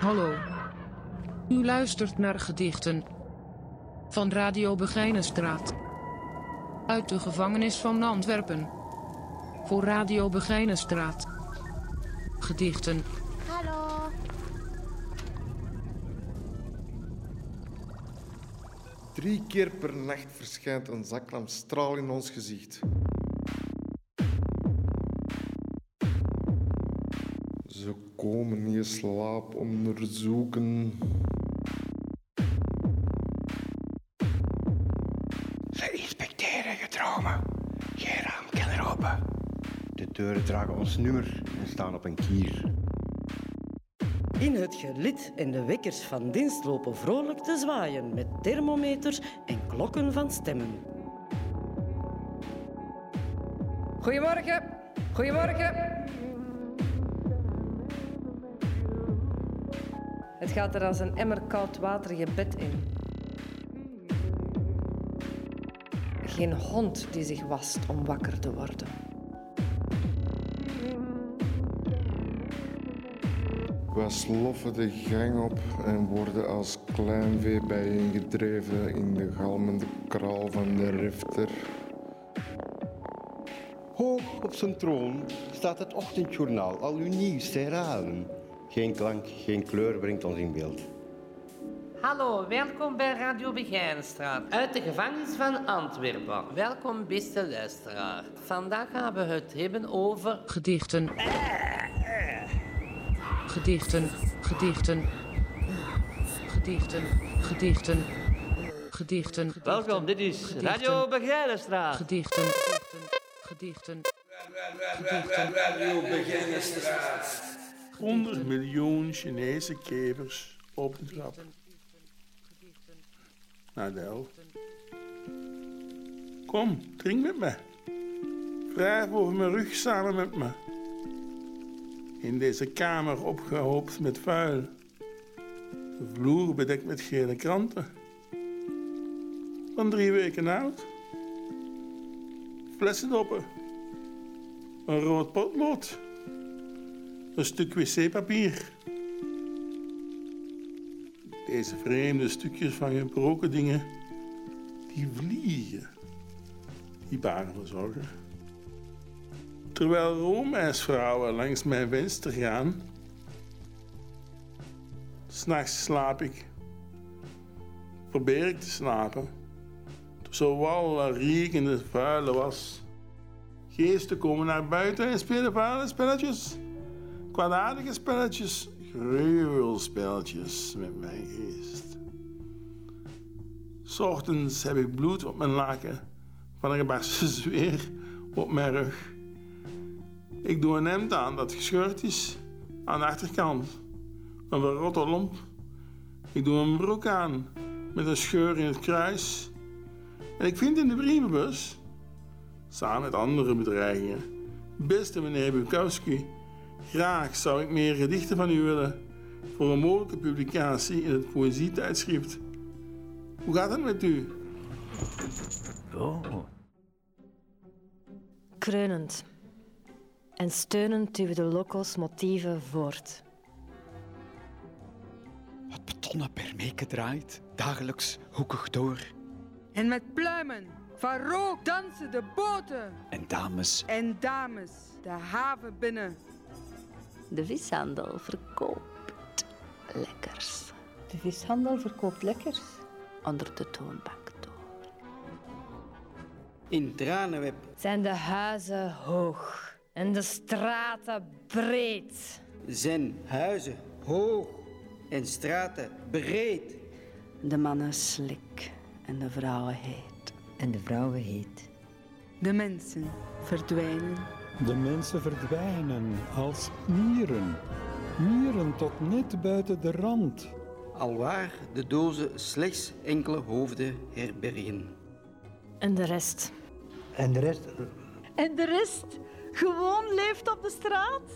Hallo. U luistert naar gedichten van Radio Begijnenstraat. Uit de gevangenis van Antwerpen. Voor Radio Begijnenstraat. Gedichten. Hallo. Drie keer per nacht verschijnt een zaklamstraal in ons gezicht. Komen je slaap onderzoeken. Ze inspecteren je dromen. Geen raam kan er open. De deuren dragen ons nummer en staan op een kier. In het gelid en de wekkers van dienst lopen vrolijk te zwaaien met thermometers en klokken van stemmen. Goedemorgen. Goedemorgen. Het gaat er als een emmer koud water je bed in. Geen hond die zich wast om wakker te worden. Wij sloffen de gang op en worden als klein vee bijeengedreven in de galmende kraal van de rifter. Hoog op zijn troon staat het ochtendjournaal, al uw nieuwste herhalen. Geen klank, geen kleur brengt ons in beeld. Hallo, welkom bij Radio Begijnenstraat uit de gevangenis van Antwerpen. Welkom, beste luisteraar. Vandaag gaan we het hebben over Gedichten. Gedichten. Gedichten. Gedichten. Gedichten. Gedichten. Welkom, dit is Radio Begijnenstraat. Gedichten. Gedichten. Gedichten. 100 miljoen Chinese kevers op de trap. Nadel. Kom, drink met me. Wrijf over mijn rug samen met me. In deze kamer opgehoopt met vuil. De vloer bedekt met gele kranten. Van drie weken oud. Flessendoppen. Een rood potlood. Een stuk wc-papier. Deze vreemde stukjes van gebroken dingen, die vliegen. Die baren me zorgen. Terwijl roomijsvrouwen langs mijn venster gaan, s'nachts slaap ik. Probeer ik te slapen. Zo wallen, riekende, vuile was. Geesten komen naar buiten en spelen vuile spelletjes kwaadaardige spelletjes, gruwelspelletjes met mijn geest. S ochtends heb ik bloed op mijn laken van een gebarsten zweer op mijn rug. Ik doe een hemd aan dat gescheurd is aan de achterkant, een verrotte lomp. Ik doe een broek aan met een scheur in het kruis. En ik vind in de brievenbus, samen met andere bedreigingen, beste meneer Bukowski, Graag zou ik meer gedichten van u willen voor een mogelijke publicatie in het poëzietijdschrift. Hoe gaat het met u? Oh. Kreunend en steunend duwen de loco's motieven voort. Het betonnen permeke draait dagelijks hoekig door. En met pluimen van rook dansen de boten. En dames. En dames de haven binnen. De vishandel verkoopt lekkers. De vishandel verkoopt lekkers? Onder de toonbank door. In Tranenweb zijn de huizen hoog en de straten breed. Zijn huizen hoog en straten breed. De mannen slik en de vrouwen heet. En de vrouwen heet. De mensen verdwijnen de mensen verdwijnen als mieren. Mieren tot net buiten de rand. Alwaar de dozen slechts enkele hoofden herbergen. En de rest? En de rest? En de rest gewoon leeft op de straat?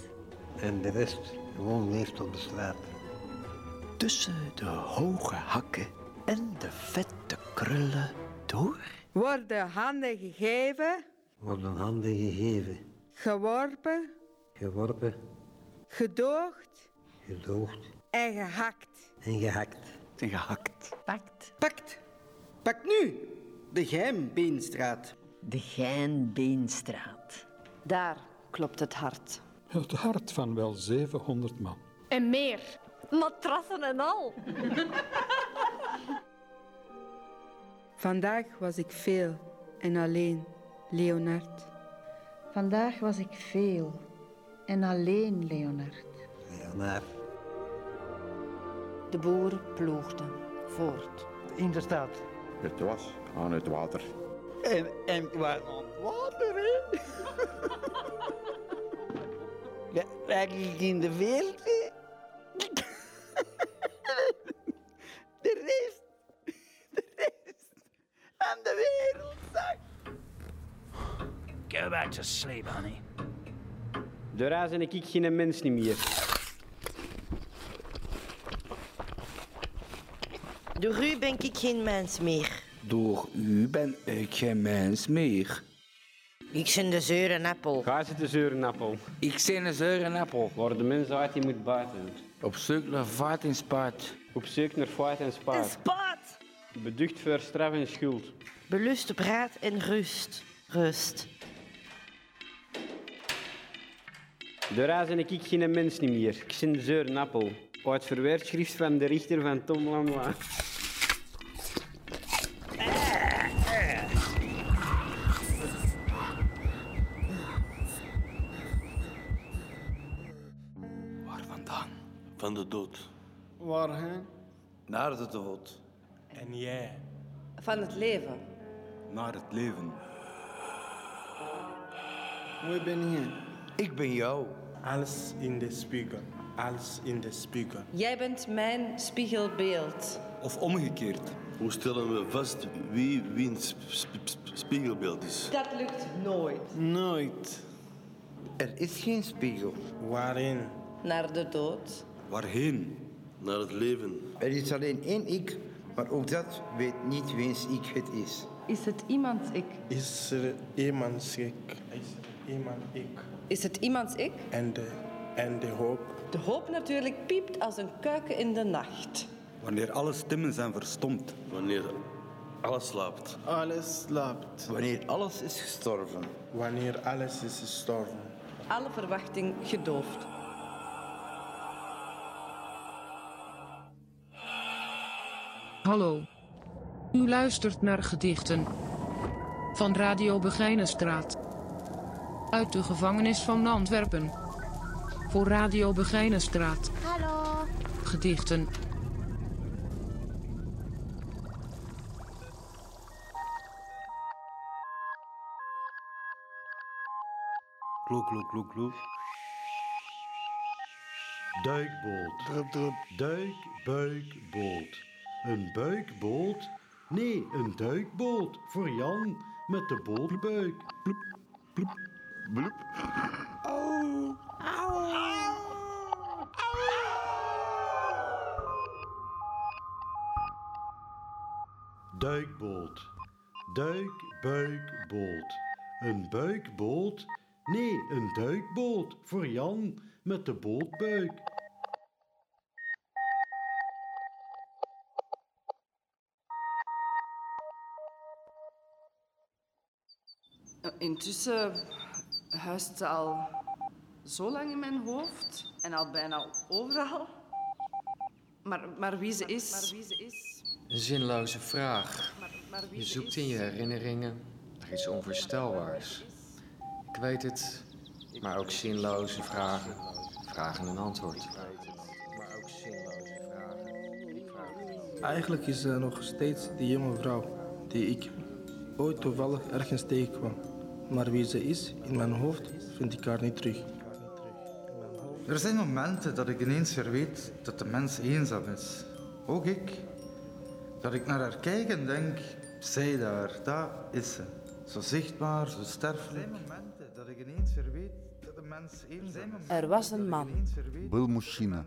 En de rest gewoon leeft op de straat. Tussen de hoge hakken en de vette krullen door. Worden handen gegeven. Worden handen gegeven geworpen, geworpen, gedoogd, gedoogd, En gehakt. En gehakt. En gehakt. Pakt. Pakt. Pak nu. De Geimbeenstraat. De Geinbeenstraat. Daar klopt het hart. Het hart van wel 700 man. En meer. Matrassen en al. Vandaag was ik veel en alleen, Leonard. Vandaag was ik veel en alleen, Leonard. Leonard. De boer ploegde voort. In de stad. Het was aan het water. En, en aan het water, hè? ja, eigenlijk in de wereld, To sleep, honey. Daarna ben ik geen mens niet meer. Door u ben ik geen mens meer. Door u ben ik geen mens meer. Ik ben de zure appel. Ga zitten zeuren, appel. Ik ben een zure appel. Waar de mens uit die moet buiten. Op zoek naar vaart en spaat. Op zoek naar feit en spaat. Spaat! Beducht voor straf en schuld. Belust op raad en rust. Rust. Daarna ben ik geen mens niet meer. Ik ben de zeuren appel. Uit verweerschrift van de richter van Tom Lanois. Waar vandaan? Van de dood. Waarheen? Naar de dood. En jij? Van het leven. Naar het leven. Wie ben je? Ik ben jou. Alles in de spiegel. Alles in de spiegel. Jij bent mijn spiegelbeeld. Of omgekeerd. Hoe stellen we vast wie wiens sp- sp- spiegelbeeld is? Dat lukt nooit. Nooit. Er is geen spiegel. Waarin? Naar de dood. Waarheen? Naar het leven. Er is alleen één ik, maar ook dat weet niet wiens ik het is. Is het iemands ik? Is er iemands ik? Is er iemand ik? Is het iemands ik? En de, en de hoop? De hoop natuurlijk piept als een kuiken in de nacht. Wanneer alle stemmen zijn verstomd. Wanneer alles slaapt. Alles slaapt. Wanneer alles is gestorven. Wanneer alles is gestorven. Alle verwachting gedoofd. Hallo. U luistert naar gedichten van Radio Begijnenstraat. Uit de gevangenis van Antwerpen. Voor Radio Begijnenstraat. Hallo. Gedichten. Kloek, kloek, kloek, kloek. Duikboot. Duik, buik, boot. Een buikboot? Nee, een duikboot. Voor Jan met de bootbuik. Bloep, bloep. Au. Au. Duikboot. Duik, buik, boot. Een buikboot? Nee, een duikboot. Voor Jan met de bootbuik. Intussen huist ze al zo lang in mijn hoofd en al bijna overal. Maar, maar wie ze is. Maar wie ze is. Een zinloze vraag. Je zoekt in je herinneringen naar iets onvoorstelbaars. Ik weet het, maar ook zinloze vragen vragen een antwoord. Maar ook zinloze vragen. Eigenlijk is er nog steeds die jonge vrouw die ik ooit toevallig ergens tegenkwam. Maar wie ze is, in mijn hoofd, vind ik haar niet terug. Er zijn momenten dat ik ineens weer weet dat de mens eenzaam is. Ook ik. Dat ik naar haar kijk en denk, zij daar, daar is ze. Zo zichtbaar, zo sterfelijk. Er zijn momenten dat ik ineens weer weet dat de mens eenzaam is. Er was een man. Был мужчина.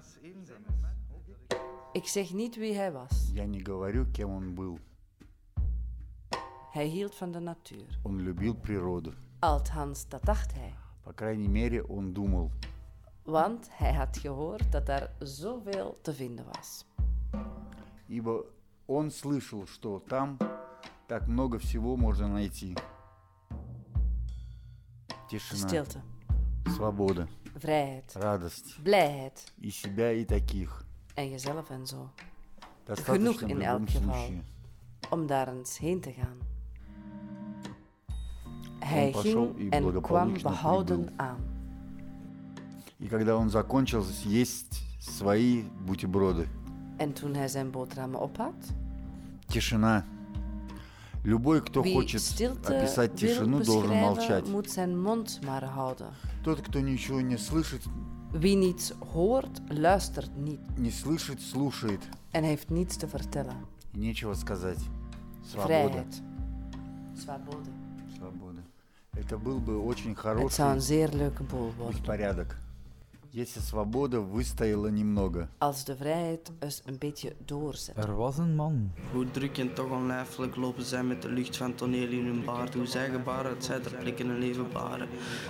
Ik zeg niet wie hij was. Я не говорю, кем он был. Hij hield van de natuur. Он любил природу. Althans, dat dacht hij. По крайней мере, он думал. Want hij had gehoord dat daar zoveel te vinden was. Ибо он слышал, что там так много всего можно найти. Тишина, Stilte, свобода, vrijheid, радость. blijheid И себя, и таких. en jezelf en zo. Достаточно Genoeg в in любом elk geval случае. om daar eens heen te gaan. Hij пошел и en kwam благополучно behouden прибыл. aan. И когда он закончил есть свои бутерброды, En toen hij zijn boterhammen op had, тишина. Любой, кто wie хочет описать тишину, должен молчать. beschrijven, moet zijn mond maar houden. Тот, кто ничего не слышит, Wie niets hoort, luistert niet не слышит, слушает. en heeft niets te vertellen. Нечего сказать. Свобода. Vrijheid. Свобода. Это был бы очень Het zou een хороший zeer leuke boel worden. беспорядок. Если свобода выстояла немного. Als de vrijheid eens een beetje doorzet. Er was een man. Hoe druk en toch onlijfelijk lopen zij met de lucht van toneel in hun baard. Hoe zij gebaren, het zij ter plekke een leven baren.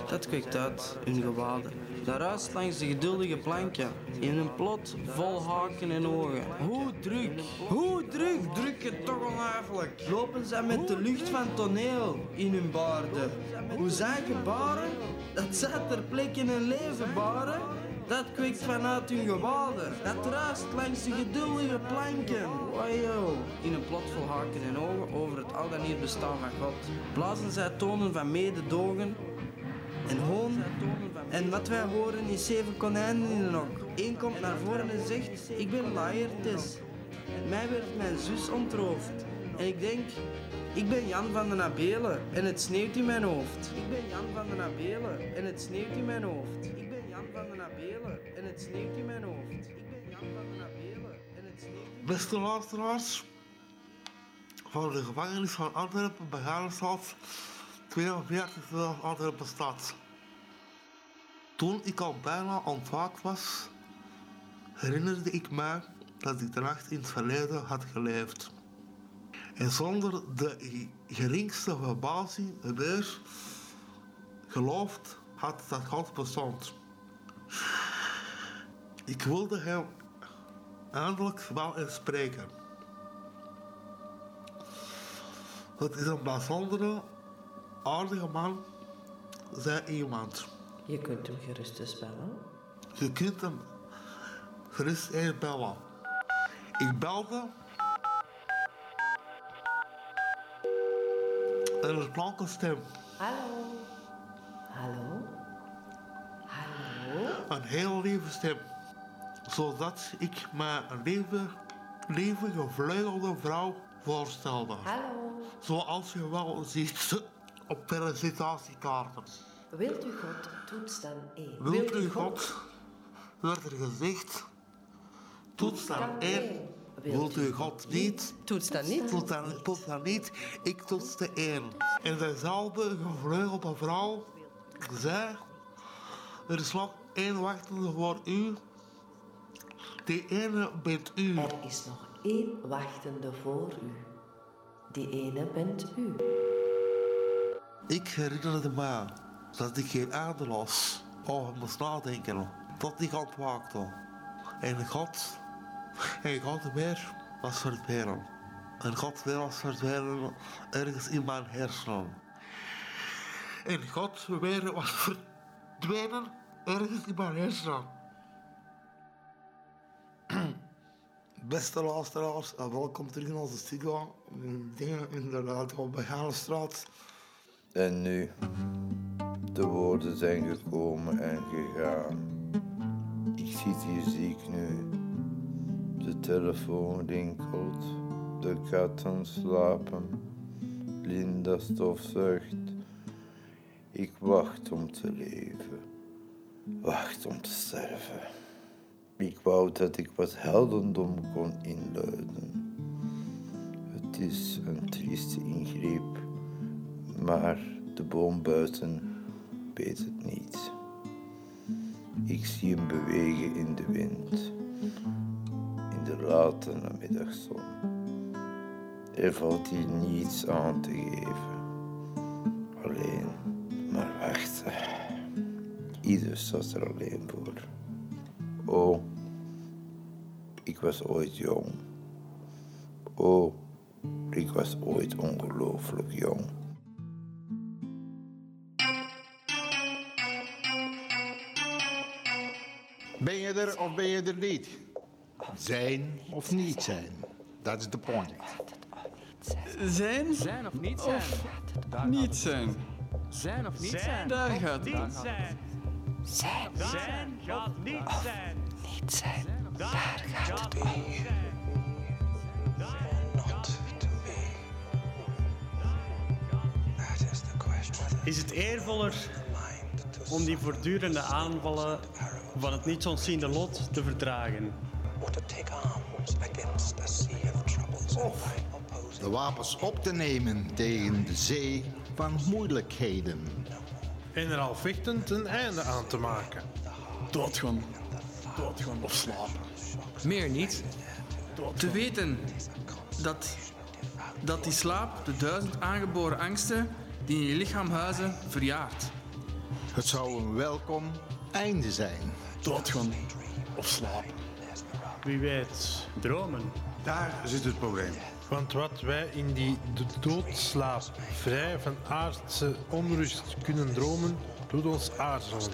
Dat kweekt uit hun gewaden. Daar ruist langs de geduldige planken. In een plot vol haken en ogen. Hoe druk, hoe druk, druk en toch onlijfelijk. Lopen zij met de lucht van toneel in hun baarden. Hoe zij gebaren, dat zij ter plekke een leven baren. Dat kweekt vanuit hun gewaden. Dat ruist langs de geduldige planken. Wajo. In een plot vol haken en ogen over het al dan niet bestaan van God. Blazen zij tonen van mededogen en hoon. En wat wij horen is zeven konijnen in een hok. Eén komt naar voren en zegt, ik ben Laertes. Mij werd mijn zus ontroofd. En ik denk, ik ben Jan van den Abelen en het sneeuwt in mijn hoofd. Ik ben Jan van den Abelen en het sneeuwt in mijn hoofd. Het sneeuwt in mijn hoofd. Ik ben Jan van den Abelen en het sneeuwt in Beste luisteraars van de gevangenis van Antwerpen, Begarenstad, 42 Antwerpen stad. Toen ik al bijna ontwaakt was, herinnerde ik mij dat ik de nacht in het verleden had geleefd. En zonder de ge- geringste verbazing weer geloofd had dat God bestond. Ik wilde hem eindelijk wel eens spreken. Het is een bijzondere, aardige man, zei iemand. Je kunt hem gerust eens bellen. Je kunt hem gerust eens bellen. Ik belde. En er klonk een stem. Hallo. Hallo. Hallo. Een heel lieve stem. Zodat ik me een lieve, lieve gevleugelde vrouw voorstelde. Hallo. Zoals je wel ziet op felicitatiekaarten. Wilt u God toets dan één? Wilt u God, werd er gezegd, toets dan één. Wilt u God niet? Toets dan niet. Toets dan, toets dan niet. Ik toetste één. En dezelfde gevleugelde vrouw zei, er is nog één wachtende voor u. Die ene bent u. Er is nog één wachtende voor u. Die ene bent u. Ik herinnerde me dat ik geen aarde was. Oh, ik moest nadenken. Tot ik ontwaakte. En God, en God weer was verdwenen. En God weer was verdwenen ergens in mijn hersenen. En God weer was verdwenen ergens in mijn hersenen. Beste luisteraars, welkom terug in onze studio. Dingen inderdaad op Begaanstraat. En nu, de woorden zijn gekomen en gegaan. Ik zit hier ziek nu. De telefoon rinkelt, de katten slapen, Linda stofzuigt. Ik wacht om te leven, wacht om te sterven. Ik wou dat ik wat heldendom kon inluiden. Het is een trieste ingreep, maar de boom buiten weet het niet. Ik zie hem bewegen in de wind, in de late namiddagzon. Er valt hier niets aan te geven, alleen maar wachten. Ieder zat er alleen voor. Oh, ik was ooit jong. Oh, ik was ooit ongelooflijk jong. Ben je er of ben je er niet? Zijn of niet zijn? Dat is de point. Zijn? Zijn of niet zijn? Of niet zijn? Zijn of niet Zijn. Daar gaat het. Zijn. Zijn. Gaat niet zijn. Niet zijn. Daar gaat het om. Is het eervoller om die voortdurende aanvallen van het niet ontziende lot te verdragen? Of de wapens op te nemen tegen de zee van moeilijkheden. En er al vechtend een einde aan te maken. Doodgaan. Doodgaan of slapen. Meer niet. Te weten dat, dat die slaap de duizend aangeboren angsten die in je lichaam huizen verjaart. Het zou een welkom einde zijn. Doodgaan of slapen. Wie weet, dromen. Daar zit het probleem. Want wat wij in die doodslaap vrij van aardse onrust kunnen dromen, doet ons aarzelen.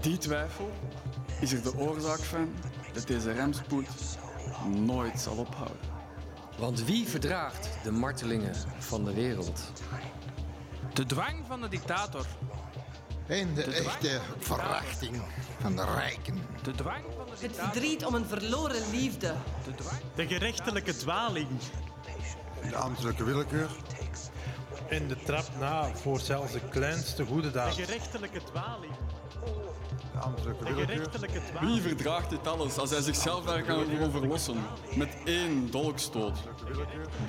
Die twijfel is er de oorzaak van dat deze remspoed nooit zal ophouden. Want wie verdraagt de martelingen van de wereld? De dwang van de dictator. En de echte verachting van de rijken. De dwang van de Het verdriet om een verloren liefde. De gerechtelijke dwaling. De ambtelijke willekeur. En de trap na voor zelfs de kleinste goede De daad. gerechtelijke dwaling. De ambtelijke De gerechtelijke Wie verdraagt dit alles als hij zichzelf daar kan gewoon verlossen? Met één dolkstoot.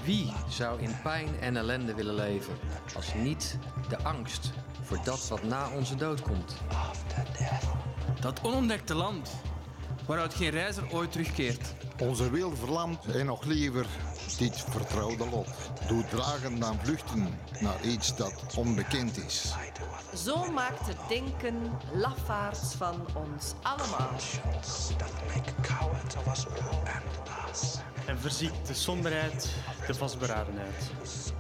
Wie zou in pijn en ellende willen leven als niet de angst voor dat wat na onze dood komt? Dat onontdekte land, waaruit geen reiziger ooit terugkeert. Onze wil verlamd en nog liever dit vertrouwde lot. Doet dragen dan vluchten naar iets dat onbekend is. Zo maakt het denken lafaards van ons allemaal. En verziekt de somberheid, de vastberadenheid.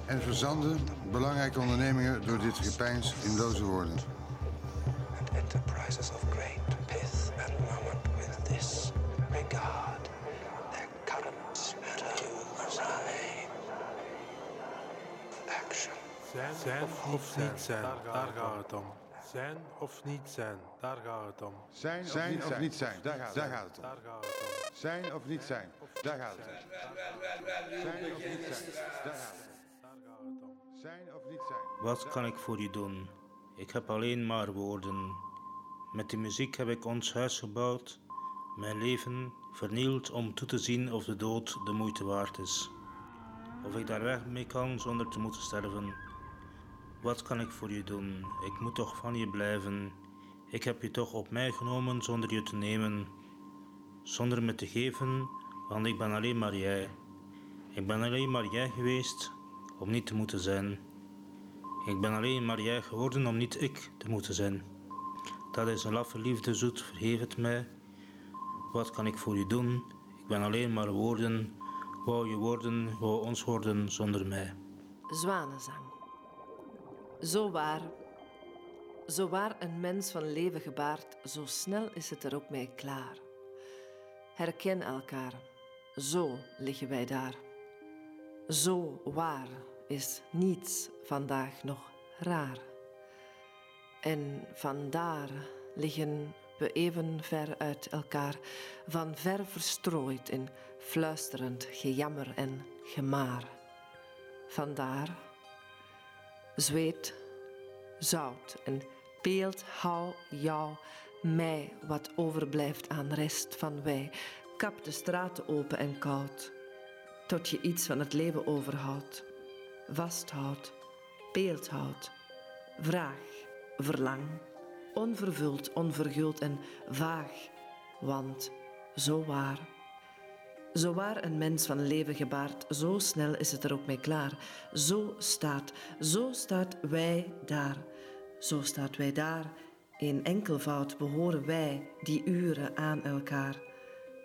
En verzanden belangrijke ondernemingen door dit gepeins in loze woorden. enterprises of great pith and moment with this regard their currents and to arrive. Action. Zijn, zijn of niet zijn, daar gaat het om. Zijn of niet zijn, daar gaat het om. Zijn, zijn of niet zijn, daar gaat, daar gaat het om. Zijn of niet zijn, daar gaat het om. Zijn of niet zijn, daar gaat het om. Zijn of niet zijn. Wat kan ik voor u doen? Ik heb alleen maar woorden. Met de muziek heb ik ons huis gebouwd, mijn leven vernield om toe te zien of de dood de moeite waard is. Of ik daar weg mee kan zonder te moeten sterven. Wat kan ik voor u doen? Ik moet toch van je blijven. Ik heb je toch op mij genomen zonder je te nemen, zonder me te geven, want ik ben alleen maar jij. Ik ben alleen maar jij geweest om niet te moeten zijn. Ik ben alleen maar jij geworden om niet ik te moeten zijn. Dat is een laffe liefde zoet, vergeef het mij. Wat kan ik voor u doen? Ik ben alleen maar woorden. Wou je worden, wou ons worden zonder mij. Zwanenzang. Zo waar. Zo waar een mens van leven gebaart, zo snel is het er ook mee klaar. Herken elkaar. Zo liggen wij daar. Zo waar is niets vandaag nog raar. En vandaar liggen we even ver uit elkaar, van ver verstrooid in fluisterend gejammer en gemaar. Vandaar zweet, zout en beeld hou jou mij wat overblijft aan rest van wij. Kap de straten open en koud, tot je iets van het leven overhoudt. Vasthoudt, beeldhoudt, vraag, verlang, onvervuld, onverguld en vaag, want zo waar. Zo waar een mens van leven gebaart, zo snel is het er ook mee klaar. Zo staat, zo staat wij daar. Zo staat wij daar, In enkelvoud behoren wij die uren aan elkaar.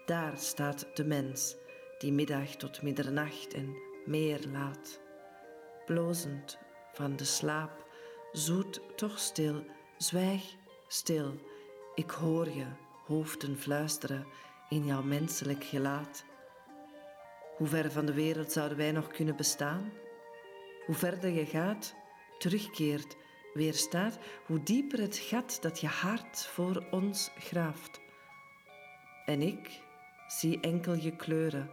Daar staat de mens, die middag tot middernacht en meer laat. Blozend van de slaap, zoet toch stil, zwijg stil. Ik hoor je hoofden fluisteren in jouw menselijk gelaat. Hoe ver van de wereld zouden wij nog kunnen bestaan? Hoe verder je gaat, terugkeert, weerstaat, hoe dieper het gat dat je hart voor ons graaft. En ik zie enkel je kleuren,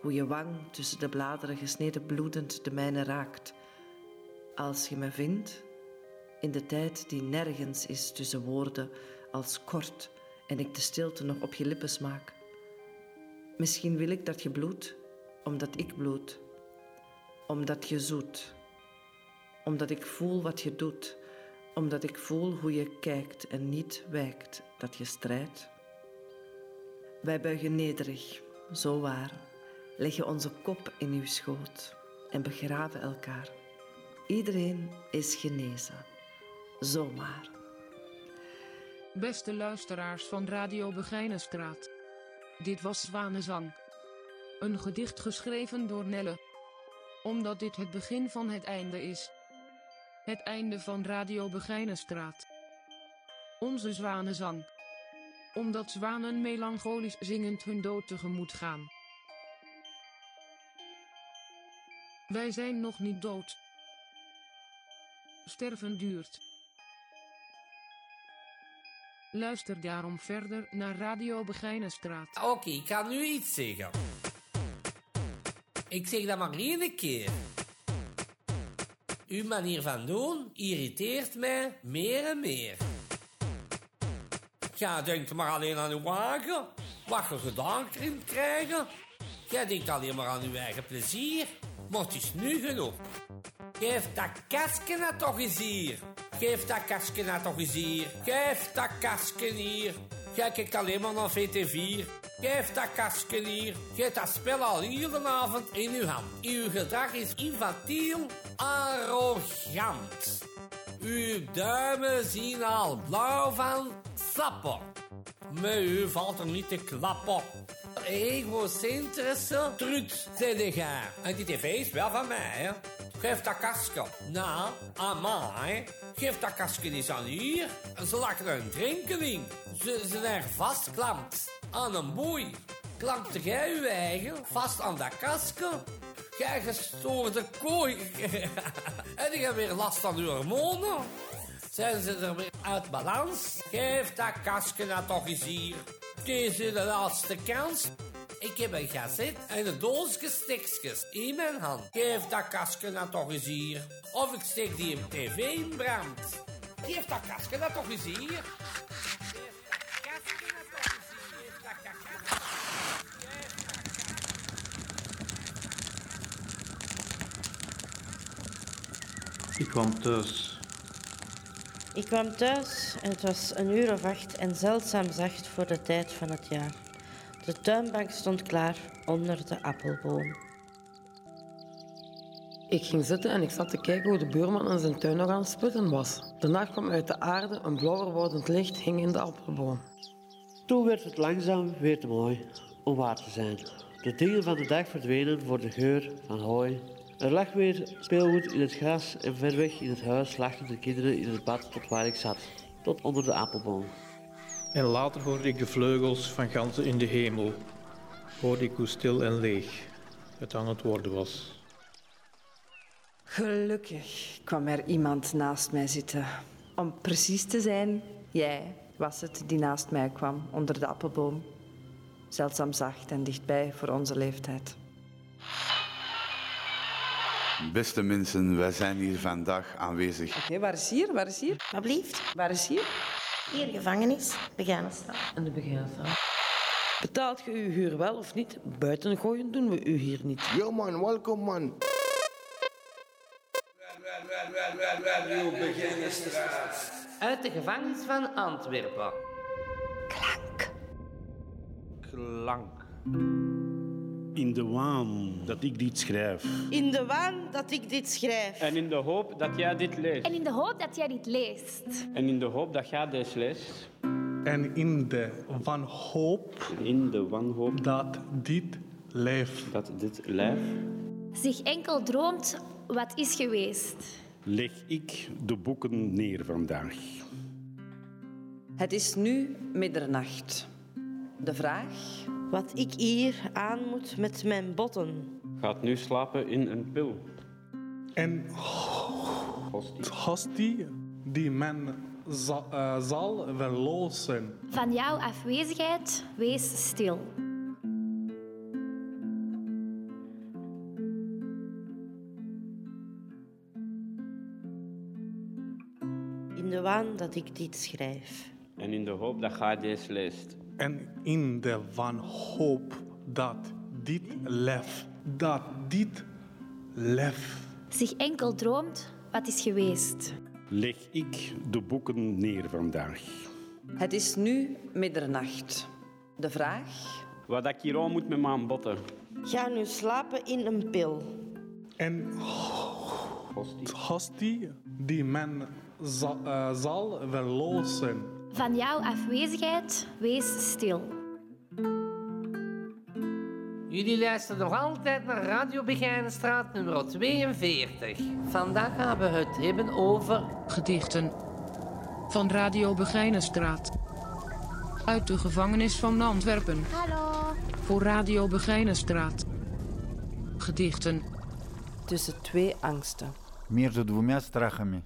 hoe je wang tussen de bladeren gesneden bloedend de mijne raakt. Als je me vindt, in de tijd die nergens is tussen woorden als kort en ik de stilte nog op je lippen smaak. Misschien wil ik dat je bloedt, omdat ik bloed, omdat je zoet, omdat ik voel wat je doet, omdat ik voel hoe je kijkt en niet wijkt, dat je strijdt. Wij buigen nederig, zo waar, leggen onze kop in uw schoot en begraven elkaar. Iedereen is genezen, zomaar. Beste luisteraars van Radio Begijnenstraat. Dit was Zwanenzang. Een gedicht geschreven door Nelle. Omdat dit het begin van het einde is. Het einde van Radio Begijnenstraat. Onze zwanenzang. Omdat zwanen melancholisch zingend hun dood tegemoet gaan. Wij zijn nog niet dood. Sterven duurt. Luister daarom verder naar Radio Begijnenstraat. Oké, ik ga nu iets zeggen. Ik zeg dat maar één keer. Uw manier van doen irriteert mij meer en meer. Jij denkt maar alleen aan uw wagen, wat je gedaan krijgen. Jij denkt alleen maar aan uw eigen plezier. Maar is nu genoeg. Geef dat kastje nou toch eens hier. Geef dat kastje nou toch eens hier. Geef dat kastje hier. Jij kijkt alleen maar naar VT4. Geef dat kastje hier. Geef dat spel al hier vanavond in uw hand. Uw gedrag is infantiel, arrogant. Uw duimen zien al blauw van sappen. Met u valt er niet te klappen. Egocentrisse trut, zei jij. En die tv is wel van mij, hè. Geef dat kastje. Nou, mij. Geef dat kastje eens aan hier. Ze lakken een drinkeling. Ze zijn vastklampt aan een boei. Klampt jij je eigen vast aan dat kastje? Jij gestoorde kooi. en je hebt weer last van je hormonen. Zijn ze er weer uit balans? Geef dat kastje nou toch eens hier. Deze de laatste kans. Ik heb een gazet en een doosje stekjes in mijn hand. Geef dat kastje nou toch eens hier. Of ik steek die in tv in brand. Geef dat kastje nou toch eens hier. Ik kwam thuis. Ik kwam thuis en het was een uur of acht en zeldzaam zacht voor de tijd van het jaar. De tuinbank stond klaar onder de appelboom. Ik ging zitten en ik zat te kijken hoe de buurman in zijn tuin nog aan het sputten was. Daarna kwam uit de aarde een blauwer wordend licht hing in de appelboom. Toen werd het langzaam weer te mooi om waar te zijn. De dingen van de dag verdwenen voor de geur van hooi. Er lag weer speelgoed in het gras en ver weg in het huis lachten de kinderen in het bad tot waar ik zat, tot onder de appelboom. En later hoorde ik de vleugels van ganzen in de hemel. Hoorde ik hoe stil en leeg het aan het worden was. Gelukkig kwam er iemand naast mij zitten. Om precies te zijn, jij was het die naast mij kwam onder de appelboom. Zeldzaam zacht en dichtbij voor onze leeftijd. Beste mensen, wij zijn hier vandaag aanwezig. Oké, waar is hier? Waar is hier? Wat blieft? Waar is hier? Hier, gevangenis, Begijnenstraat. En de beginstraat. Betaalt je uw huur wel of niet? Buiten gooien doen we u hier niet. Yo man, welkom man. Radio Begijnenstraat. Uit de gevangenis van Antwerpen. Klank. Klank. In de waan dat ik dit schrijf. In de waan dat ik dit schrijf. En in de hoop dat jij dit leest. En in de hoop dat jij dit leest. En in de hoop dat jij deze leest. En in de wanhoop. In de wanhoop. Dat dit lijf. Dat dit lijf. Zich enkel droomt wat is geweest. Leg ik de boeken neer vandaag. Het is nu middernacht. De vraag? Wat ik hier aan moet met mijn botten. Gaat nu slapen in een pil. En hostie die men zal, uh, zal verlozen. Van jouw afwezigheid wees stil. In de waan dat ik dit schrijf. En in de hoop dat jij deze leest. En in de wanhoop dat dit lef, dat dit lef. Zich enkel droomt wat is geweest. Leg ik de boeken neer vandaag. Het is nu middernacht. De vraag? Wat ik hier aan moet met mijn botten. Ga nu slapen in een pil. En hostie die men zal, uh, zal verlozen. Van jouw afwezigheid wees stil. Jullie luisteren nog altijd naar Radio Begijnenstraat nummer 42. Vandaag gaan we het hebben over... Gedichten. Van Radio Begijnenstraat. Uit de gevangenis van Antwerpen. Hallo. Voor Radio Begijnenstraat. Gedichten. Tussen twee angsten. Между двумя страхами.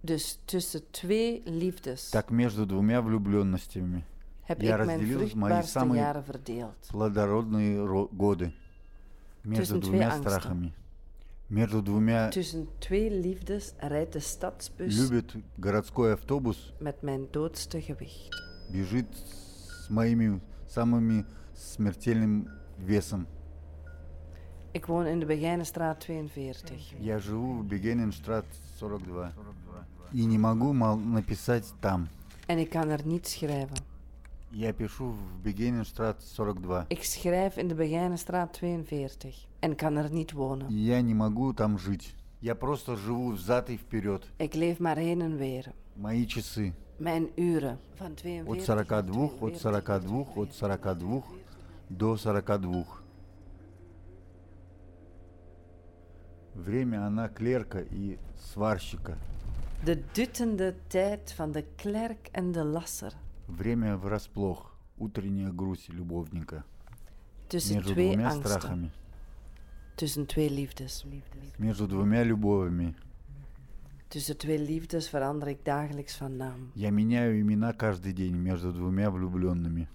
Dus tussen twee liefdes Так между двумя влюбленностями. heb Я ik mijn разделил мои vruchtbaarste самые jaren verdeeld. плодородные ро- годы. Между Tussen twee двумя angsten. страхами. Между двумя Tussen twee liefdes rijdt de stadsbus любит городской автобус, met mijn doodste gewicht. бежит с моими самыми смертельным весом. Ik woon in de Begijnenstraat 42. Я живу в Бегененштрат 42. И не могу мол, написать там. En ik kan er niet schrijven. Я пишу в Бегененштрат 42. Ik schrijf in de Begijnenstraat 42 en kan er niet wonen. Я не могу там жить. Я просто живу взад и вперед. Ik leef maar heen en weer. Мои часы. Mijn uren van От 42 42, от 42, от 42 до 42. Время она клерка и сварщика. De duttende tijd van de klerk en de lasser. Время врасплох. Утренняя грусть любовника. Tussen Между twee двумя angsten. страхами. Tussen twee liefdes. Между двумя любовями. Tussen twee liefdes verander ik dagelijks van naam. Я меняю имена каждый день между двумя влюбленными.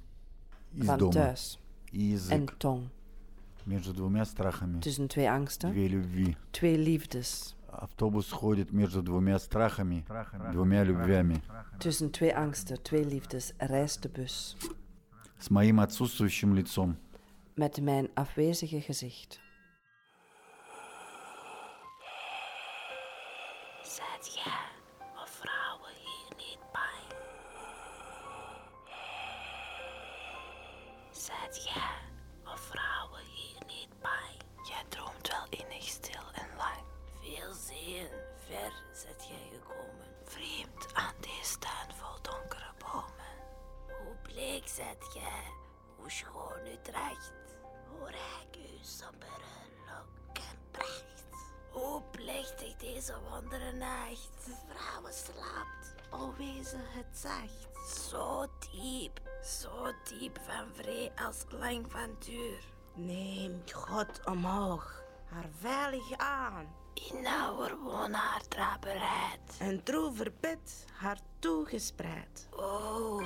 Из Van дома. thuis И en язык. tong. Между двумя страхами. Tussen twee angsten. Две любви. Twee liefdes. Автобус ходит между двумя страхами, двумя любвями. Tussen twee angsten, twee liefdes reist de bus. С моим отсутствующим лицом. Met mijn afwezige gezicht. Zet jij of vrouwen hier niet bij? Zet jij Bleek zet jij, hoe schoon u draagt. Hoe rijk uw sombere lok en pracht. Hoe plechtig deze wondere nacht. Vrouwen slaapt, o het zacht. Zo diep, zo diep van vree als lang van duur. Neemt God omhoog, haar veilig aan. In nauwer woon haar draberheid. En droever bed haar toegespreid. Oh,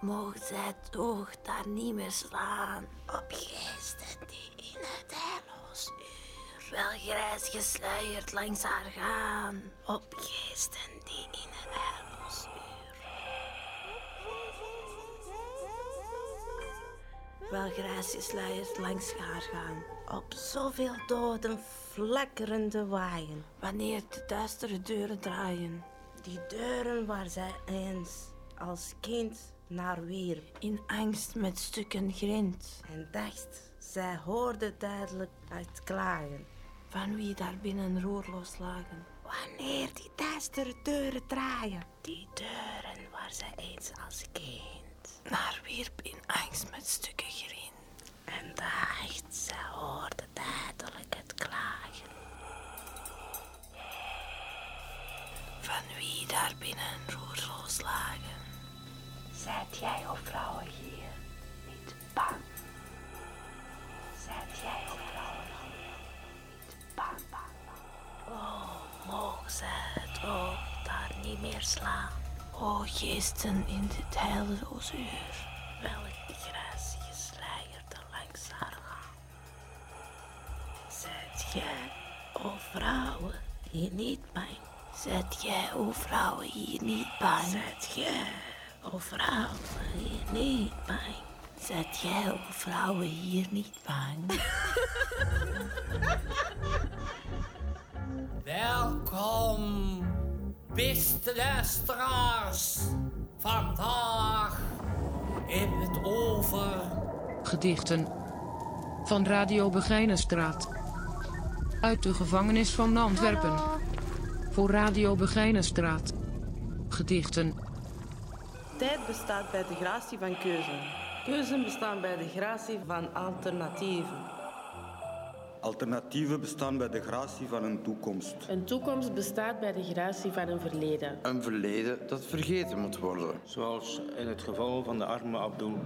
mogen zij oog daar niet meer slaan. Op geesten die in het heilloos uur. Wel grijs gesluierd langs haar gaan. Op geesten die in het heilloos uur. Wel grijs gesluierd langs haar gaan. Op zoveel doden flakkerende waaien. Wanneer de duistere deuren draaien. Die deuren waar zij eens als kind naar wierp in angst met stukken grind. En dacht, zij hoorde duidelijk het klagen van wie daar binnen roerloos lagen. Wanneer die duistere deuren draaien, die deuren waar zij eens als kind naar wierp in angst met stukken grind. En dacht, zij hoorde duidelijk het klagen van wie daar binnen roerloos lagen. Zijt jij, o vrouwen, hier niet bang? Zijt jij, o vrouwen, hier niet bang? Oh, mogen zij het oog daar niet meer slaan? O geesten in dit heilloos uur, welk gracie sluierde langs haar gaan. Zijt jij, o vrouwen, hier niet bang? Zijt jij, o vrouwen, hier niet bang? Zijt jij, o vrouwen, hier niet bang? Zijt jij, vrouwen, hier niet bang? Welkom, beste luisteraars. Vandaag in het over. Gedichten van Radio Begijnenstraat. Uit de gevangenis van Antwerpen. Voor Radio Begijnenstraat. Gedichten Tijd bestaat bij de gratie van keuze. Keuzen bestaan bij de gratie van alternatieven. Alternatieven bestaan bij de gratie van een toekomst. Een toekomst bestaat bij de gratie van een verleden. Een verleden dat vergeten moet worden. Zoals in het geval van de arme Abdul.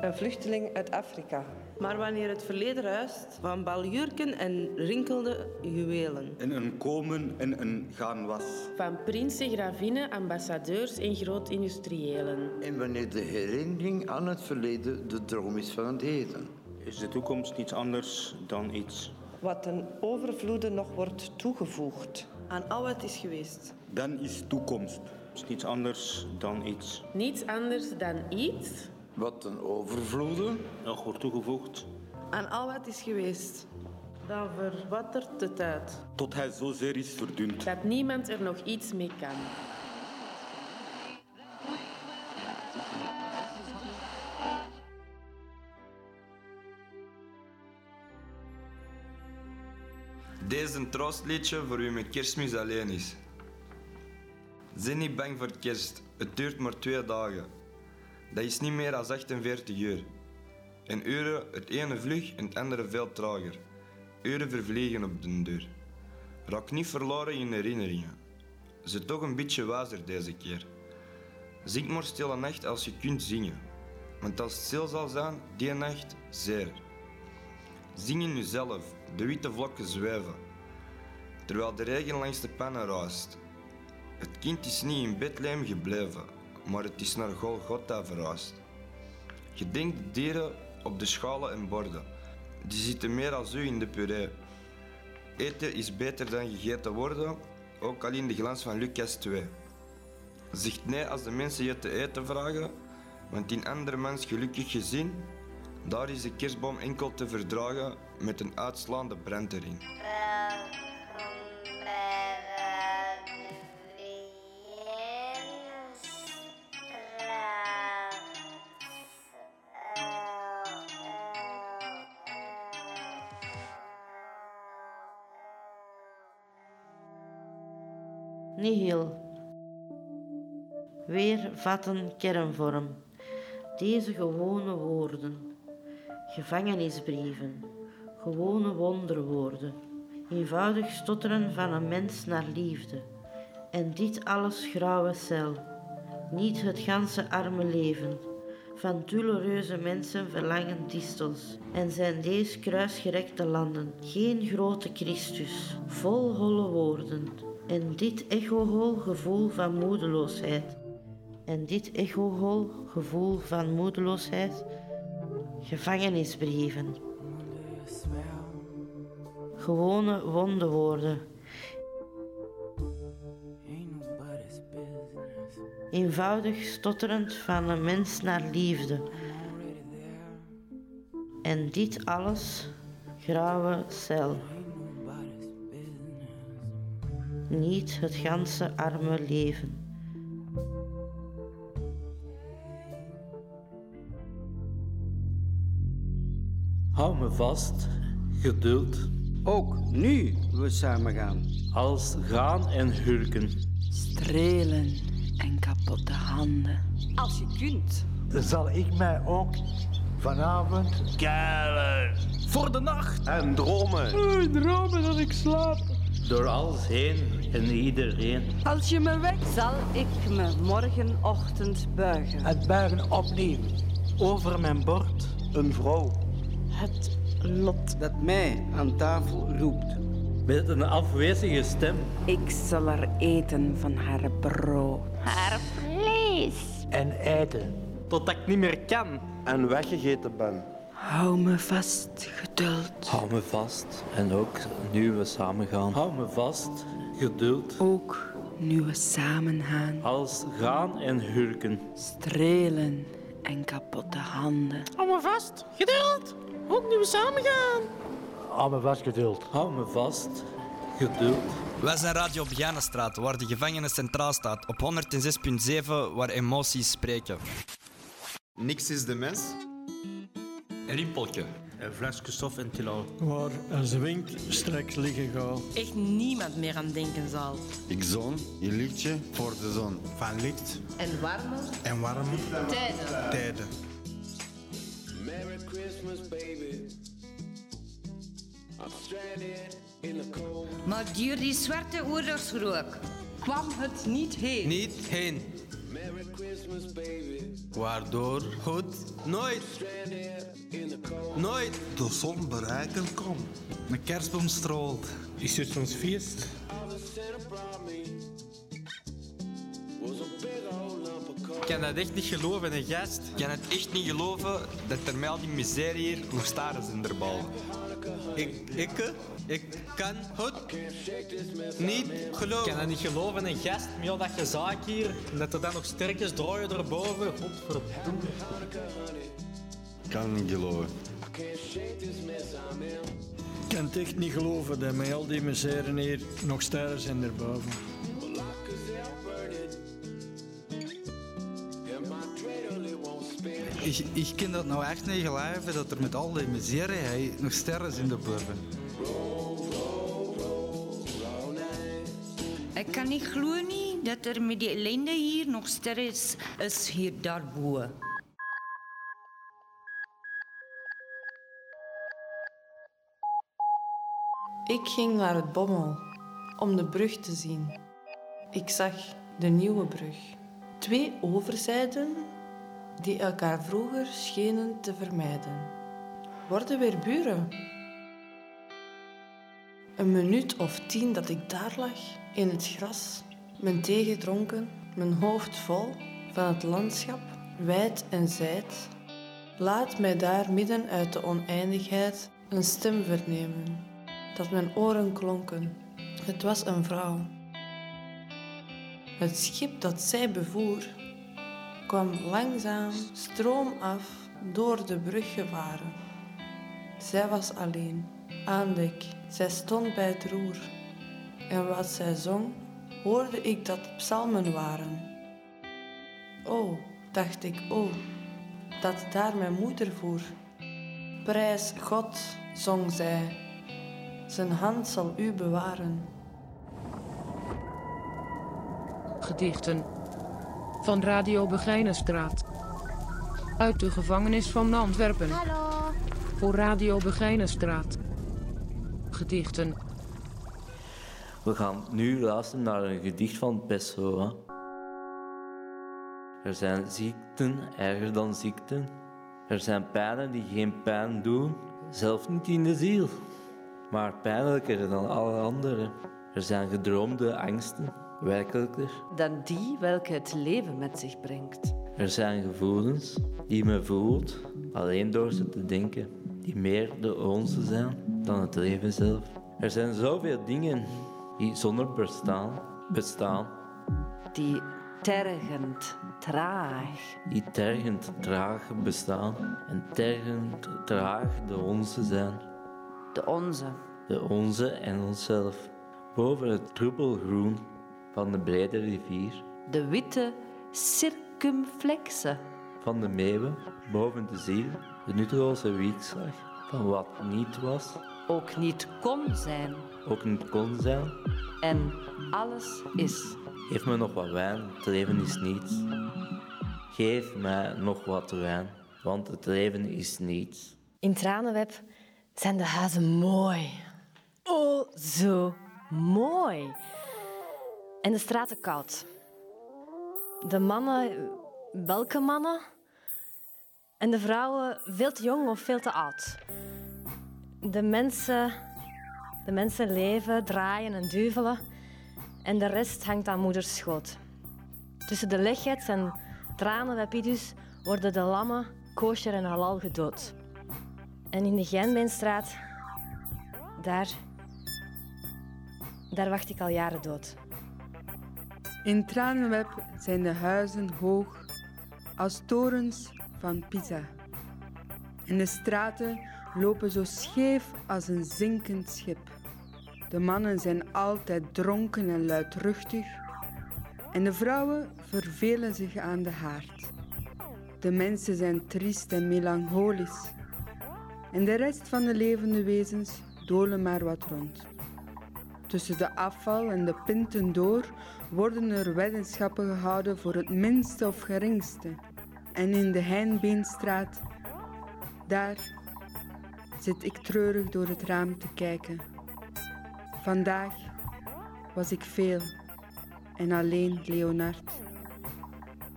Een vluchteling uit Afrika. Maar wanneer het verleden ruist van baljurken en rinkelde juwelen. En een komen en een gaan was. Van prinsen, gravinnen, ambassadeurs en groot-industriëlen. En wanneer de herinnering aan het verleden de droom is van het heden. Is de toekomst niets anders dan iets? Wat ten overvloede nog wordt toegevoegd aan al wat is geweest. Dan is toekomst. Is niets anders dan iets. Niets anders dan iets Wat ten overvloede Nog wordt toegevoegd. aan al wat is geweest. Dan verwattert de tijd. Tot hij zozeer is verdund. Dat niemand er nog iets mee kan. Deze is een troostliedje voor wie met kerstmis alleen is. Zijn niet bang voor kerst, het duurt maar twee dagen. Dat is niet meer dan 48 uur. En uren, het ene vlug en het andere veel trager. Uren vervliegen op de deur. Raak niet verloren in herinneringen. Zit toch een beetje wijzer deze keer. Zing maar stille nacht als je kunt zingen. Want als het stil zal zijn, die nacht, zeer. Zing in jezelf, de witte vlokken zweven. Terwijl de regen langs de pannen raast. Het kind is niet in Bethlehem gebleven, maar het is naar Golgotha verhuisd. Gedenk de dieren op de schalen en borden. Die zitten meer als u in de puree. Eten is beter dan gegeten worden, ook al in de glans van Lucas 2. Zeg nee als de mensen je te eten vragen, want in andermans gelukkig gezin, daar is de kerstboom enkel te verdragen met een uitslaande brand erin. Nihil. Weer vatten kernvorm. Deze gewone woorden. Gevangenisbrieven. Gewone wonderwoorden. Eenvoudig stotteren van een mens naar liefde. En dit alles grauwe cel. Niet het ganse arme leven. Van douloureuze mensen verlangen distels. En zijn deze kruisgerekte landen geen grote Christus, vol holle woorden. En dit echohol gevoel van moedeloosheid. En dit echohol gevoel van moedeloosheid. Gevangenisbrieven. Gewone wondewoorden. Eenvoudig stotterend van een mens naar liefde. En dit alles, grauwe cel niet het ganse arme leven. Hou me vast, geduld. Ook nu we samen gaan. Als gaan en hurken. Strelen en kapotte handen. Als je kunt. Zal ik mij ook vanavond keilen. Voor de nacht. En dromen. Eh, dromen dat ik slaap. Door alles heen en iedereen. Als je me wekt, zal ik me morgenochtend buigen. Het buigen opnieuw. Over mijn bord een vrouw. Het lot. Dat mij aan tafel roept. Met een afwezige stem. Ik zal er eten van haar brood. Haar vlees. En eten. Totdat ik niet meer kan. En weggegeten ben. Hou me vast, geduld. Hou me vast. En ook nu we samen gaan. Hou me vast, geduld. Ook nu we samen gaan. Als gaan en hurken. Strelen en kapotte handen. Hou me vast. Geduld. Ook nu we samen gaan. Hou me vast geduld. Hou me vast, geduld. Wij zijn Radio Begijnenstraat, waar de gevangenen centraal staat. Op 106.7, waar emoties spreken. Niks is de mens. Rimpeltje. Een flesje stof en tilo. Waar een zwink straks liggen gaat. Echt niemand meer aan denken zal. Ik zon, je liedje voor de zon. Van licht En warme en warme tijden. tijden. Merry Christmas, baby. I'm stranded in the cold. Maar door die zwarte oorlogsrook kwam het niet heen. Niet heen. Merry Christmas, baby. Waardoor goed nooit, nooit De zon bereiken kan. een kerstboom strolt. Is het ons feest? Ik kan dat echt niet geloven, een gast. Ik kan het echt niet geloven dat er met al die miserie hier nog staren zijn er bal. Ik, ik, ik kan het niet geloven. Ik kan niet geloven, een gast met al dat gezaak hier. En dat er dan nog sterkjes draaien erboven. Godverdomme. Ik kan het niet geloven. Ik kan het echt niet geloven dat met al die misère hier nog sterren zijn erboven. Ik, ik kan dat nou echt niet geloven dat er met al die miserie nog sterren in de boven. Ik kan niet geloven dat er met die ellende hier nog sterren is, is hier daarboven. Ik ging naar het Bommel om de brug te zien. Ik zag de nieuwe brug. Twee overzijden die elkaar vroeger schenen te vermijden. Worden weer buren. Een minuut of tien dat ik daar lag in het gras, mijn thee gedronken, mijn hoofd vol van het landschap, wijd en zijd, laat mij daar midden uit de oneindigheid een stem vernemen dat mijn oren klonken. Het was een vrouw. Het schip dat zij bevoer kwam langzaam stroomaf door de brug gevaren. Zij was alleen, aan dek. Zij stond bij het roer. En wat zij zong, hoorde ik dat psalmen waren. Oh, dacht ik, oh, dat daar mijn moeder voer. Prijs God, zong zij, zijn hand zal u bewaren. Gedichten van Radio Begijnenstraat. Uit de gevangenis van Antwerpen. Hallo. Voor Radio Begijnenstraat. Gedichten We gaan nu luisteren naar een gedicht van Pessoa. Er zijn ziekten erger dan ziekten. Er zijn pijnen die geen pijn doen, zelfs niet in de ziel, maar pijnlijker dan alle andere. Er zijn gedroomde angsten, werkelijker. Dan die welke het leven met zich brengt. Er zijn gevoelens die men voelt, alleen door ze te denken, die meer de onze zijn dan het leven zelf. Er zijn zoveel dingen die zonder bestaan bestaan, Die tergend, traag, die tergend traag bestaan en tergend traag de onze zijn. de onze. De onze en onszelf. Boven het troebelgroen van de brede rivier, De witte circumflexe. van de meeuwen, boven de ziel, de nutteloze wiekslag. van wat niet was, ook niet kon zijn. ook niet kon zijn. En alles is. Geef me nog wat wijn, het leven is niets. Geef mij nog wat wijn, want het leven is niets. In Tranenweb zijn de huizen mooi. Oh, zo mooi. En de straten koud. De mannen, welke mannen? En de vrouwen veel te jong of veel te oud. De mensen, de mensen leven, draaien en duvelen. En de rest hangt aan moeders schoot. Tussen de leghets en tranenwebidus worden de lammen, kosher en halal gedood. En in de Gijnbeenstraat, daar, daar wacht ik al jaren dood. In Tranenweb zijn de huizen hoog als torens van Pisa. En de straten lopen zo scheef als een zinkend schip. De mannen zijn altijd dronken en luidruchtig en de vrouwen vervelen zich aan de haard. De mensen zijn triest en melancholisch en de rest van de levende wezens dolen maar wat rond. Tussen de afval en de pinten door worden er weddenschappen gehouden voor het minste of geringste. En in de Heinbeenstraat, daar zit ik treurig door het raam te kijken. Vandaag was ik veel en alleen Leonard.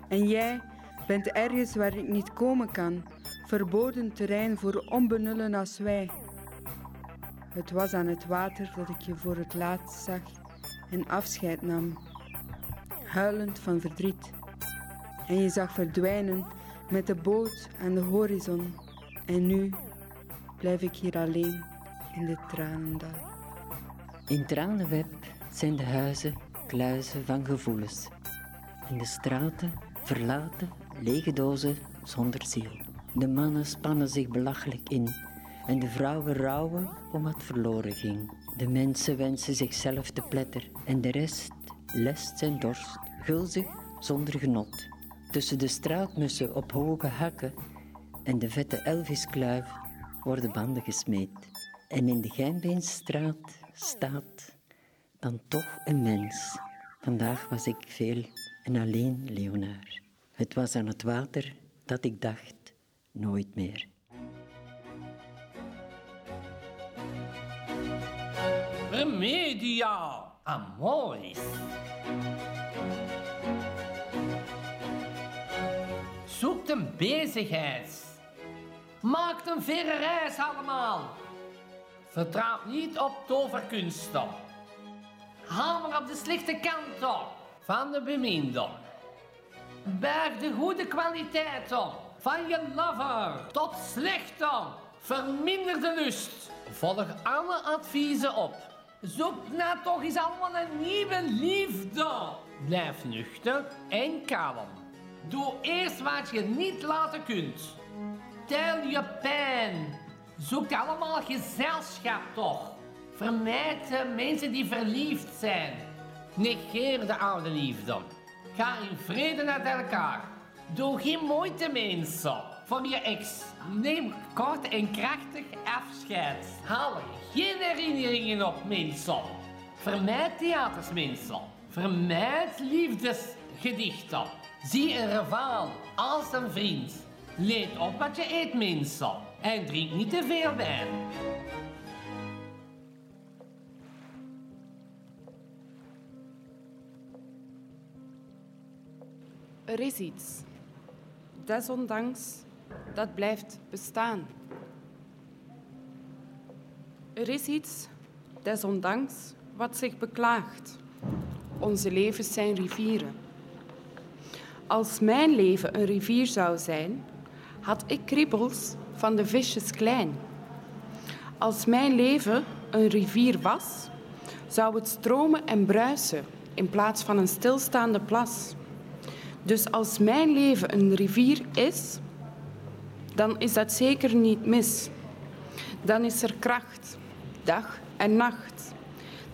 En jij bent ergens waar ik niet komen kan, verboden terrein voor onbenullen als wij. Het was aan het water dat ik je voor het laatst zag en afscheid nam, huilend van verdriet. En je zag verdwijnen met de boot aan de horizon. En nu blijf ik hier alleen in dit tranendal. In Tranenweb zijn de huizen kluizen van gevoelens. En de straten verlaten lege dozen zonder ziel. De mannen spannen zich belachelijk in en de vrouwen rouwen om wat verloren ging. De mensen wensen zichzelf te pletter en de rest lest zijn dorst, gulzig zonder genot. Tussen de straatmussen op hoge hakken en de vette Elviskluif worden banden gesmeed. En in de Gijnbeenstraat staat dan toch een mens. Vandaag was ik veel en alleen Leonaar. Het was aan het water dat ik dacht, nooit meer. Remedia amoris. Zoekt een bezigheid. Maakt een verre reis allemaal. Vertrouw niet op toverkunsten. Haal maar op de slechte kant op van de beminde. Berg de goede kwaliteiten van je lover tot slechte. Verminder de lust. Volg alle adviezen op. Zoek nou toch eens allemaal een nieuwe liefde. Blijf nuchter en kalm. Doe eerst wat je niet laten kunt. Tel je pijn. Zoek allemaal gezelschap toch. Vermijd de mensen die verliefd zijn. Negeer de oude liefde. Ga in vrede naar elkaar. Doe geen moeite mensen voor je ex. Neem kort en krachtig afscheid. Haal geen herinneringen op mensen. Vermijd theaters. Vermijd liefdesgedichten. Zie een rivaal als een vriend. Let op wat je eet mensen. En drink niet te veel wijn. Er is iets. Desondanks, dat blijft bestaan. Er is iets, desondanks, wat zich beklaagt. Onze levens zijn rivieren. Als mijn leven een rivier zou zijn, had ik kriebels van de visjes klein. Als mijn leven een rivier was, zou het stromen en bruisen in plaats van een stilstaande plas. Dus als mijn leven een rivier is, dan is dat zeker niet mis. Dan is er kracht, dag en nacht.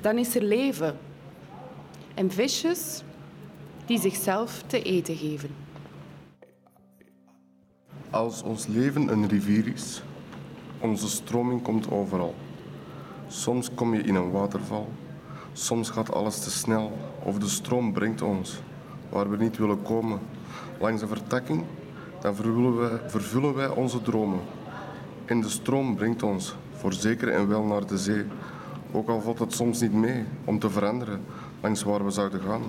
Dan is er leven. En visjes die zichzelf te eten geven. Als ons leven een rivier is, Onze stroming komt overal. Soms kom je in een waterval, soms gaat alles te snel of de stroom brengt ons waar we niet willen komen. Langs een vertakking, dan vervullen wij, vervullen wij onze dromen. En de stroom brengt ons, voorzeker en wel naar de zee. Ook al valt het soms niet mee om te veranderen langs waar we zouden gaan,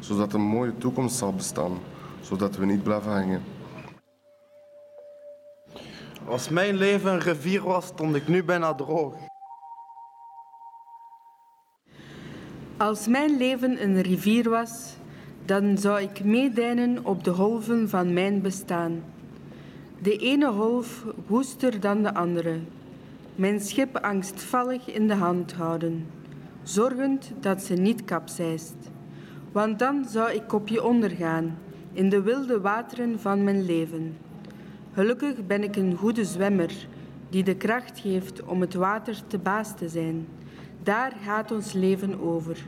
zodat een mooie toekomst zal bestaan, zodat we niet blijven hangen. Als mijn leven een rivier was, stond ik nu bijna droog. Als mijn leven een rivier was, dan zou ik meedijnen op de golven van mijn bestaan. De ene golf woester dan de andere. Mijn schip angstvallig in de hand houden, zorgend dat ze niet kapseist. Want dan zou ik op je ondergaan, in de wilde wateren van mijn leven. Gelukkig ben ik een goede zwemmer, die de kracht geeft om het water te baas te zijn. Daar gaat ons leven over.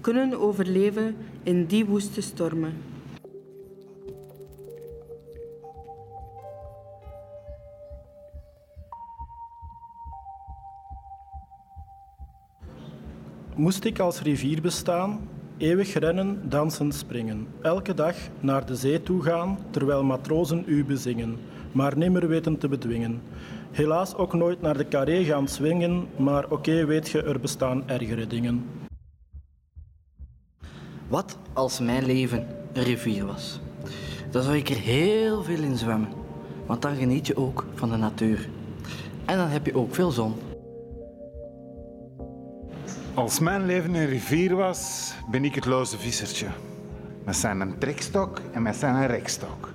Kunnen overleven in die woeste stormen. Moest ik als rivier bestaan, eeuwig rennen, dansen, springen, elke dag naar de zee toe gaan, terwijl matrozen u bezingen, maar nimmer weten te bedwingen. Helaas ook nooit naar de carré gaan swingen, maar oké weet je, er bestaan ergere dingen. Wat als mijn leven een rivier was? Dan zou ik er heel veel in zwemmen, want dan geniet je ook van de natuur. En dan heb je ook veel zon. Als mijn leven een rivier was, ben ik het loze vissertje. Met zijn een trekstok en met zijn een rekstok.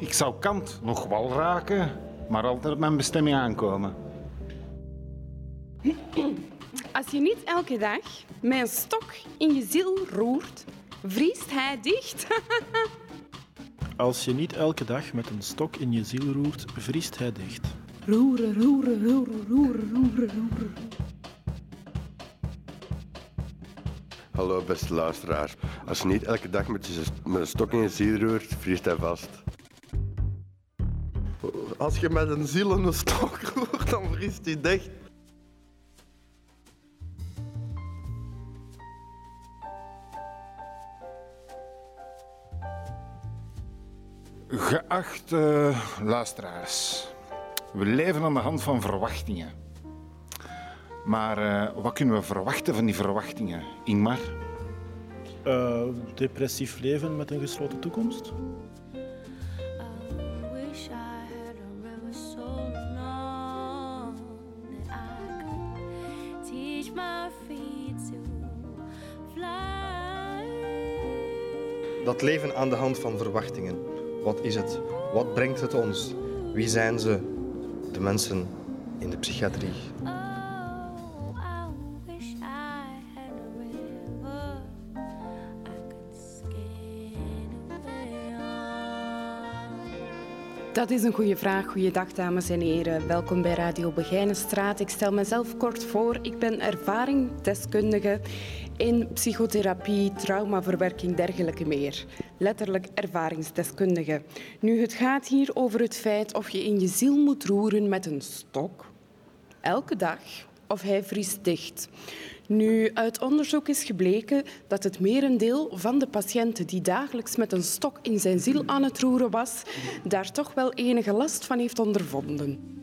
Ik zou kant nog wel raken, maar altijd op mijn bestemming aankomen. Als je niet elke dag met een stok in je ziel roert, vriest hij dicht. Als je niet elke dag met een stok in je ziel roert, vriest hij dicht. roeren, roeren, roeren, roeren, roeren, roeren. Hallo beste luisteraar. Als je niet elke dag met, je, met een stok in je ziel roert, vriest hij vast. Als je met een ziel en een stok roert, dan vriest hij dicht. Geachte luisteraars, we leven aan de hand van verwachtingen. Maar eh, wat kunnen we verwachten van die verwachtingen, Ingmar? Uh, depressief leven met een gesloten toekomst? wish I had a river so long that I could teach my feet to fly. Dat leven aan de hand van verwachtingen. Wat is het? Wat brengt het ons? Wie zijn ze? De mensen in de psychiatrie. Dat is een goede vraag. Goeiedag, dames en heren. Welkom bij Radio Begijnenstraat. Ik stel mezelf kort voor. Ik ben ervaringsdeskundige in psychotherapie, traumaverwerking, dergelijke meer. Letterlijk ervaringsdeskundige. Nu, het gaat hier over het feit of je in je ziel moet roeren met een stok. Elke dag. Of hij vriest dicht. Nu, uit onderzoek is gebleken dat het merendeel van de patiënten die dagelijks met een stok in zijn ziel aan het roeren was, daar toch wel enige last van heeft ondervonden.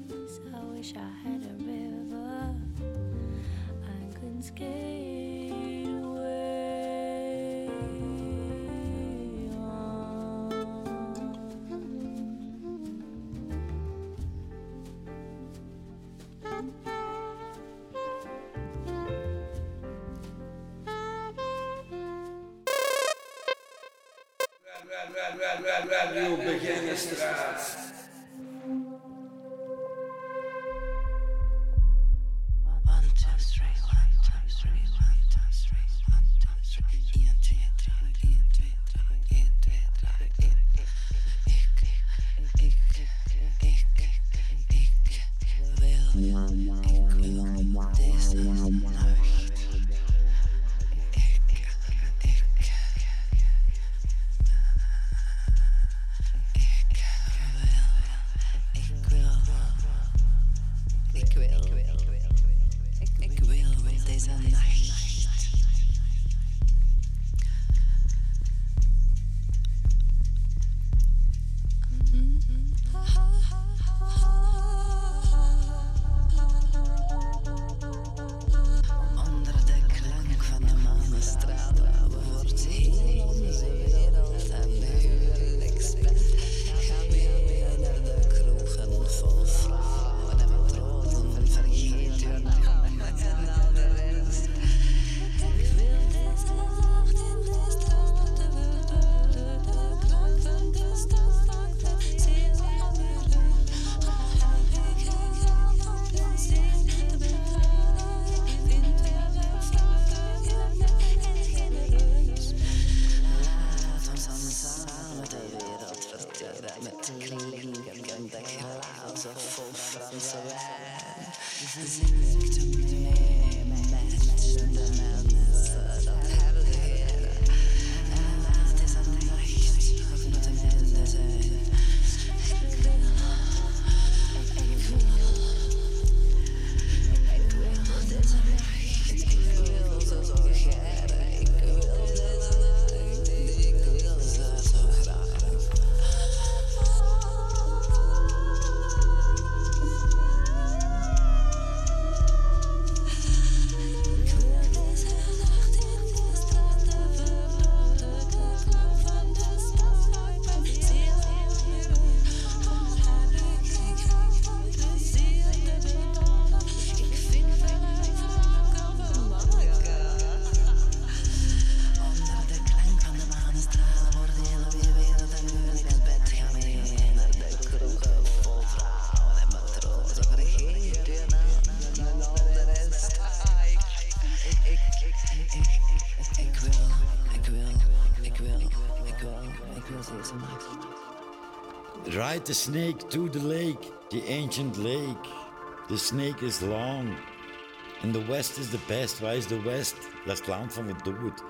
The snake to the lake, the ancient lake. The snake is long. And the west is the best. Waar is de west? Dat is het land van het dood.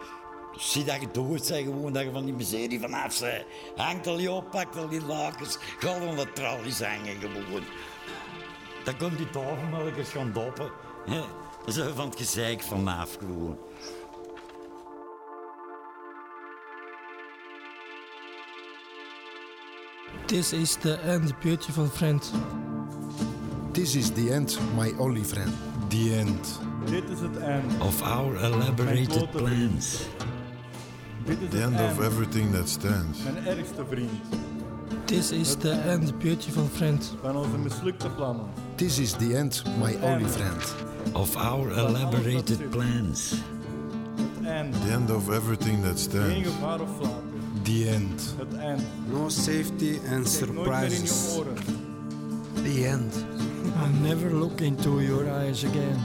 Zie dat je dood bent, gewoon dat je van die miserie vanaf bent. Hangt al je op, pakt al die lakens. Ga aan de tralies hangen gewoon. Dan komt die tafelmelkers gaan doppen. Dan we van het gezeik vanaf gewoon. This is the end, beautiful friend. This is the end, my only friend. The end. Dit is het eind. Of our elaborated plans. Dit is The end of everything that stands. Mijn ergste vriend. This is Het the end, beautiful friend. Van onze mislukte plannen. This is the end, my only friend. Of our elaborated plans. Het eind. The end of everything that Geen stands. gevaar of flater. The end. Het eind. No safety and Kijk nooit meer in je surprises. oren. The end. I'll never look into your eyes again.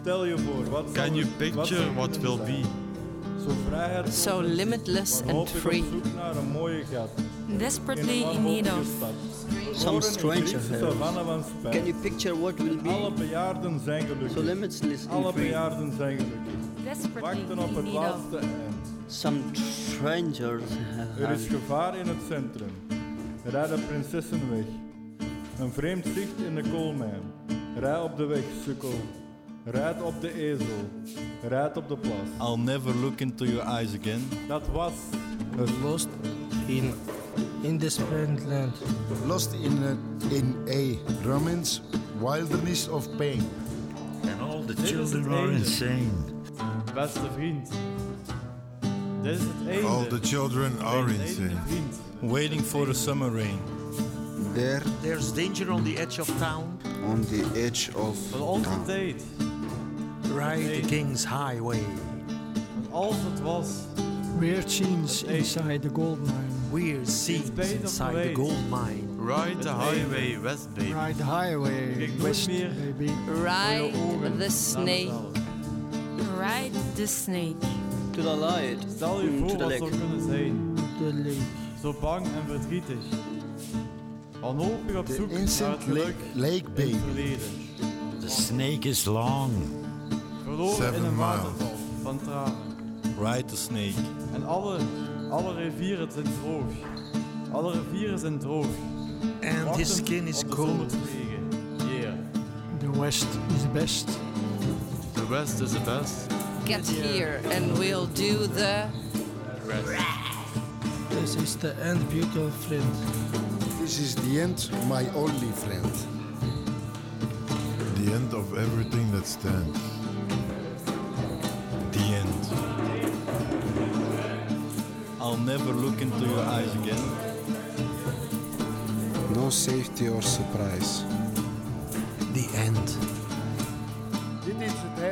Stel je voor, wat Can zou you het- picture zou het what kunnen will zijn? Zo vrijheid So als een limitless maar and hoop ik free. op zoek naar een mooie gat. Desperately een in need wanhopige of stad. Some Verloren in stranger Griekse hells. savanne van Spijn. Can you picture what will be? Alle bejaarden zijn gelukkig. So limitless and Alle free. bejaarden zijn gelukkig. Desperately Wachten op in het need of. Some strangers Er is gevaar in het centrum. Rijden prinsessen weg. Een vreemd zicht in de koolmijn. Rij op de weg, sukkel. Rijd op de ezel. Rijd op de plas. I'll never look into your eyes again. Dat was Lost in, in this friend land. Lost in a, in a romance wilderness of pain. And all the children are insane. Beste vriend. All the children are Mijn insane. Waiting for the summer rain. there There's danger on the edge of town. on the edge of Van onze town. tijd. Ride the King's Highway. En als het was. Weird scenes inside the gold mine. Weird scenes inside the gold mine. Ride the highway west, baby. Ride the highway west, baby. Ride the snake. mezelf. Ride the snake. To the light. Stel je Mm, voor to the wat lake. zou kunnen zijn. The lake. Zo bang en verdrietig. Wanhopig op The zoek naar het geluk lake, lake in het verleden. The snake is long. Verloren in Seven een miles. waterval van tranen. Ride the snake. En alle, alle rivieren zijn droog. Alle rivieren zijn droog. And Wachtend his skin is cold. Yeah. The west is best. The west is the best. Get here and we'll do the This is the end, beautiful friend. This is the end, my only friend. The end of everything that stands. The end. I'll never look into your eyes again. No safety or surprise. The end.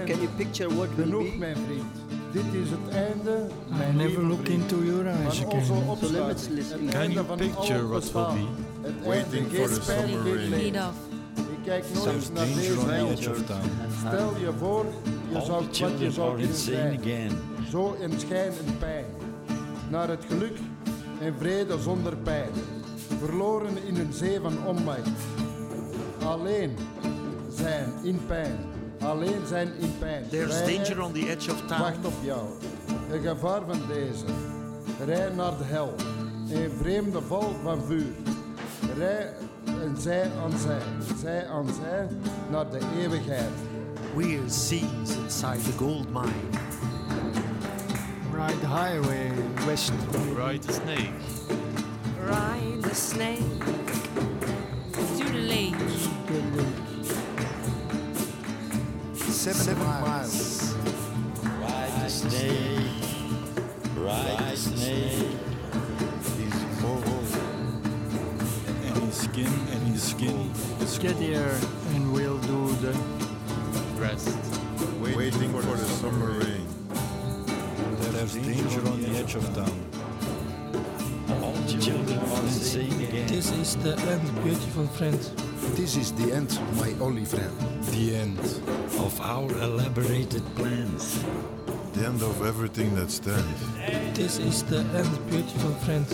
Can you picture what will Genoeg, be? mijn vriend. Dit is het einde, mijn never look vriend. into your eyes again. opstaan. limitless Can einde you van picture what will be? Het Waiting einde, for geen the summer spijt, in geen need leed. of. Ik kijk nooit naar deze the town. Stel je voor, je zou, the wat je zou kunnen zijn. again. Zo in schijn en pijn. Naar het geluk en vrede zonder pijn. Verloren in een zee van onmacht. alleen zijn in pijn. Alleen zijn in pijn. There's danger on the edge of town. Wacht op jou. Een gevaar van deze. Rij naar de hel. Een vreemde val van vuur. Rij en zij aan zij. Zij aan zij naar de eeuwigheid. Weird scenes inside the gold mine. Ride the highway west. Ride the snake. Ride the snake Seven miles. Ride the snake, ride the snake. He's bold and his skin and his skin. Is Get here and we'll do the rest. Waiting, Waiting for, for the summer rain. There's danger on the edge of town. All children are to sing again. This is the end, beautiful friend. This is the end, my only friend. The end. Of our elaborated plans. The end of everything that stands. This is the end, beautiful friend.